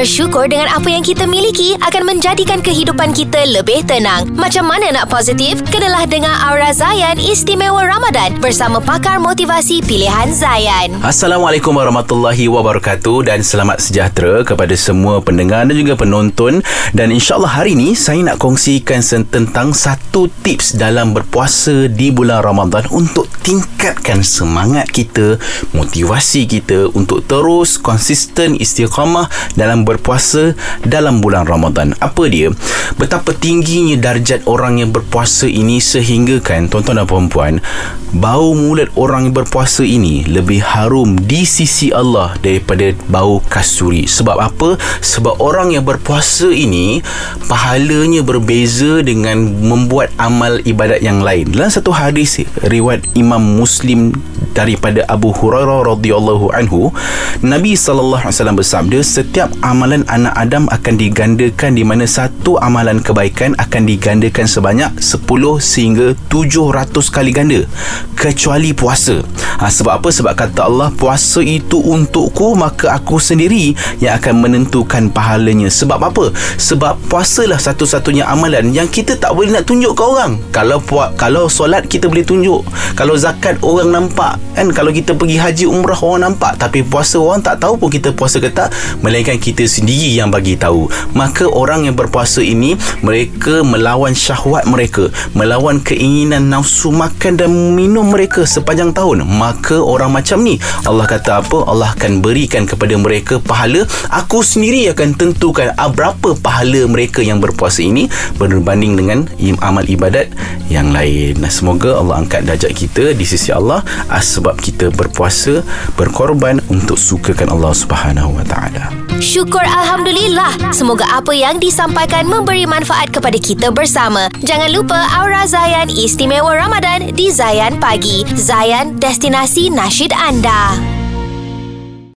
Bersyukur dengan apa yang kita miliki akan menjadikan kehidupan kita lebih tenang. Macam mana nak positif? Kenalah dengar Aura Zayan Istimewa Ramadan bersama pakar motivasi pilihan Zayan. Assalamualaikum warahmatullahi wabarakatuh dan selamat sejahtera kepada semua pendengar dan juga penonton dan insyaAllah hari ini saya nak kongsikan tentang satu tips dalam berpuasa di bulan Ramadan untuk tingkatkan semangat kita, motivasi kita untuk terus konsisten istiqamah dalam berpuasa dalam bulan Ramadan. Apa dia? Betapa tingginya darjat orang yang berpuasa ini sehingga kan tuan-tuan dan puan-puan, bau mulut orang yang berpuasa ini lebih harum di sisi Allah daripada bau kasturi. Sebab apa? Sebab orang yang berpuasa ini pahalanya berbeza dengan membuat amal ibadat yang lain. Dalam satu hadis riwayat Imam Muslim daripada Abu Hurairah radhiyallahu anhu, Nabi sallallahu alaihi wasallam bersabda, setiap amalan anak Adam akan digandakan di mana satu amalan kebaikan akan digandakan sebanyak 10 sehingga 700 kali ganda kecuali puasa. Ha, sebab apa? Sebab kata Allah puasa itu untukku maka aku sendiri yang akan menentukan pahalanya. Sebab apa? Sebab puasalah satu-satunya amalan yang kita tak boleh nak tunjuk ke orang. Kalau puas, kalau solat kita boleh tunjuk. Kalau zakat orang nampak kan kalau kita pergi haji umrah orang nampak tapi puasa orang tak tahu pun kita puasa ke tak melainkan kita sendiri yang bagi tahu. Maka orang yang berpuasa ini mereka melawan syahwat mereka melawan keinginan nafsu makan dan minum mereka sepanjang tahun. Maka orang macam ni Allah kata apa? Allah akan berikan kepada mereka pahala. Aku sendiri akan tentukan berapa pahala mereka yang berpuasa ini berbanding dengan amal ibadat yang lain. Nah, semoga Allah angkat darjat kita di sisi Allah ah, sebab kita berpuasa berkorban untuk sukakan Allah Subhanahu wa taala. Syukur Alhamdulillah. Semoga apa yang disampaikan memberi manfaat kepada kita bersama. Jangan lupa Aura Zayan Istimewa Ramadan di Zayan Pagi. Zayan, destinasi nasyid anda.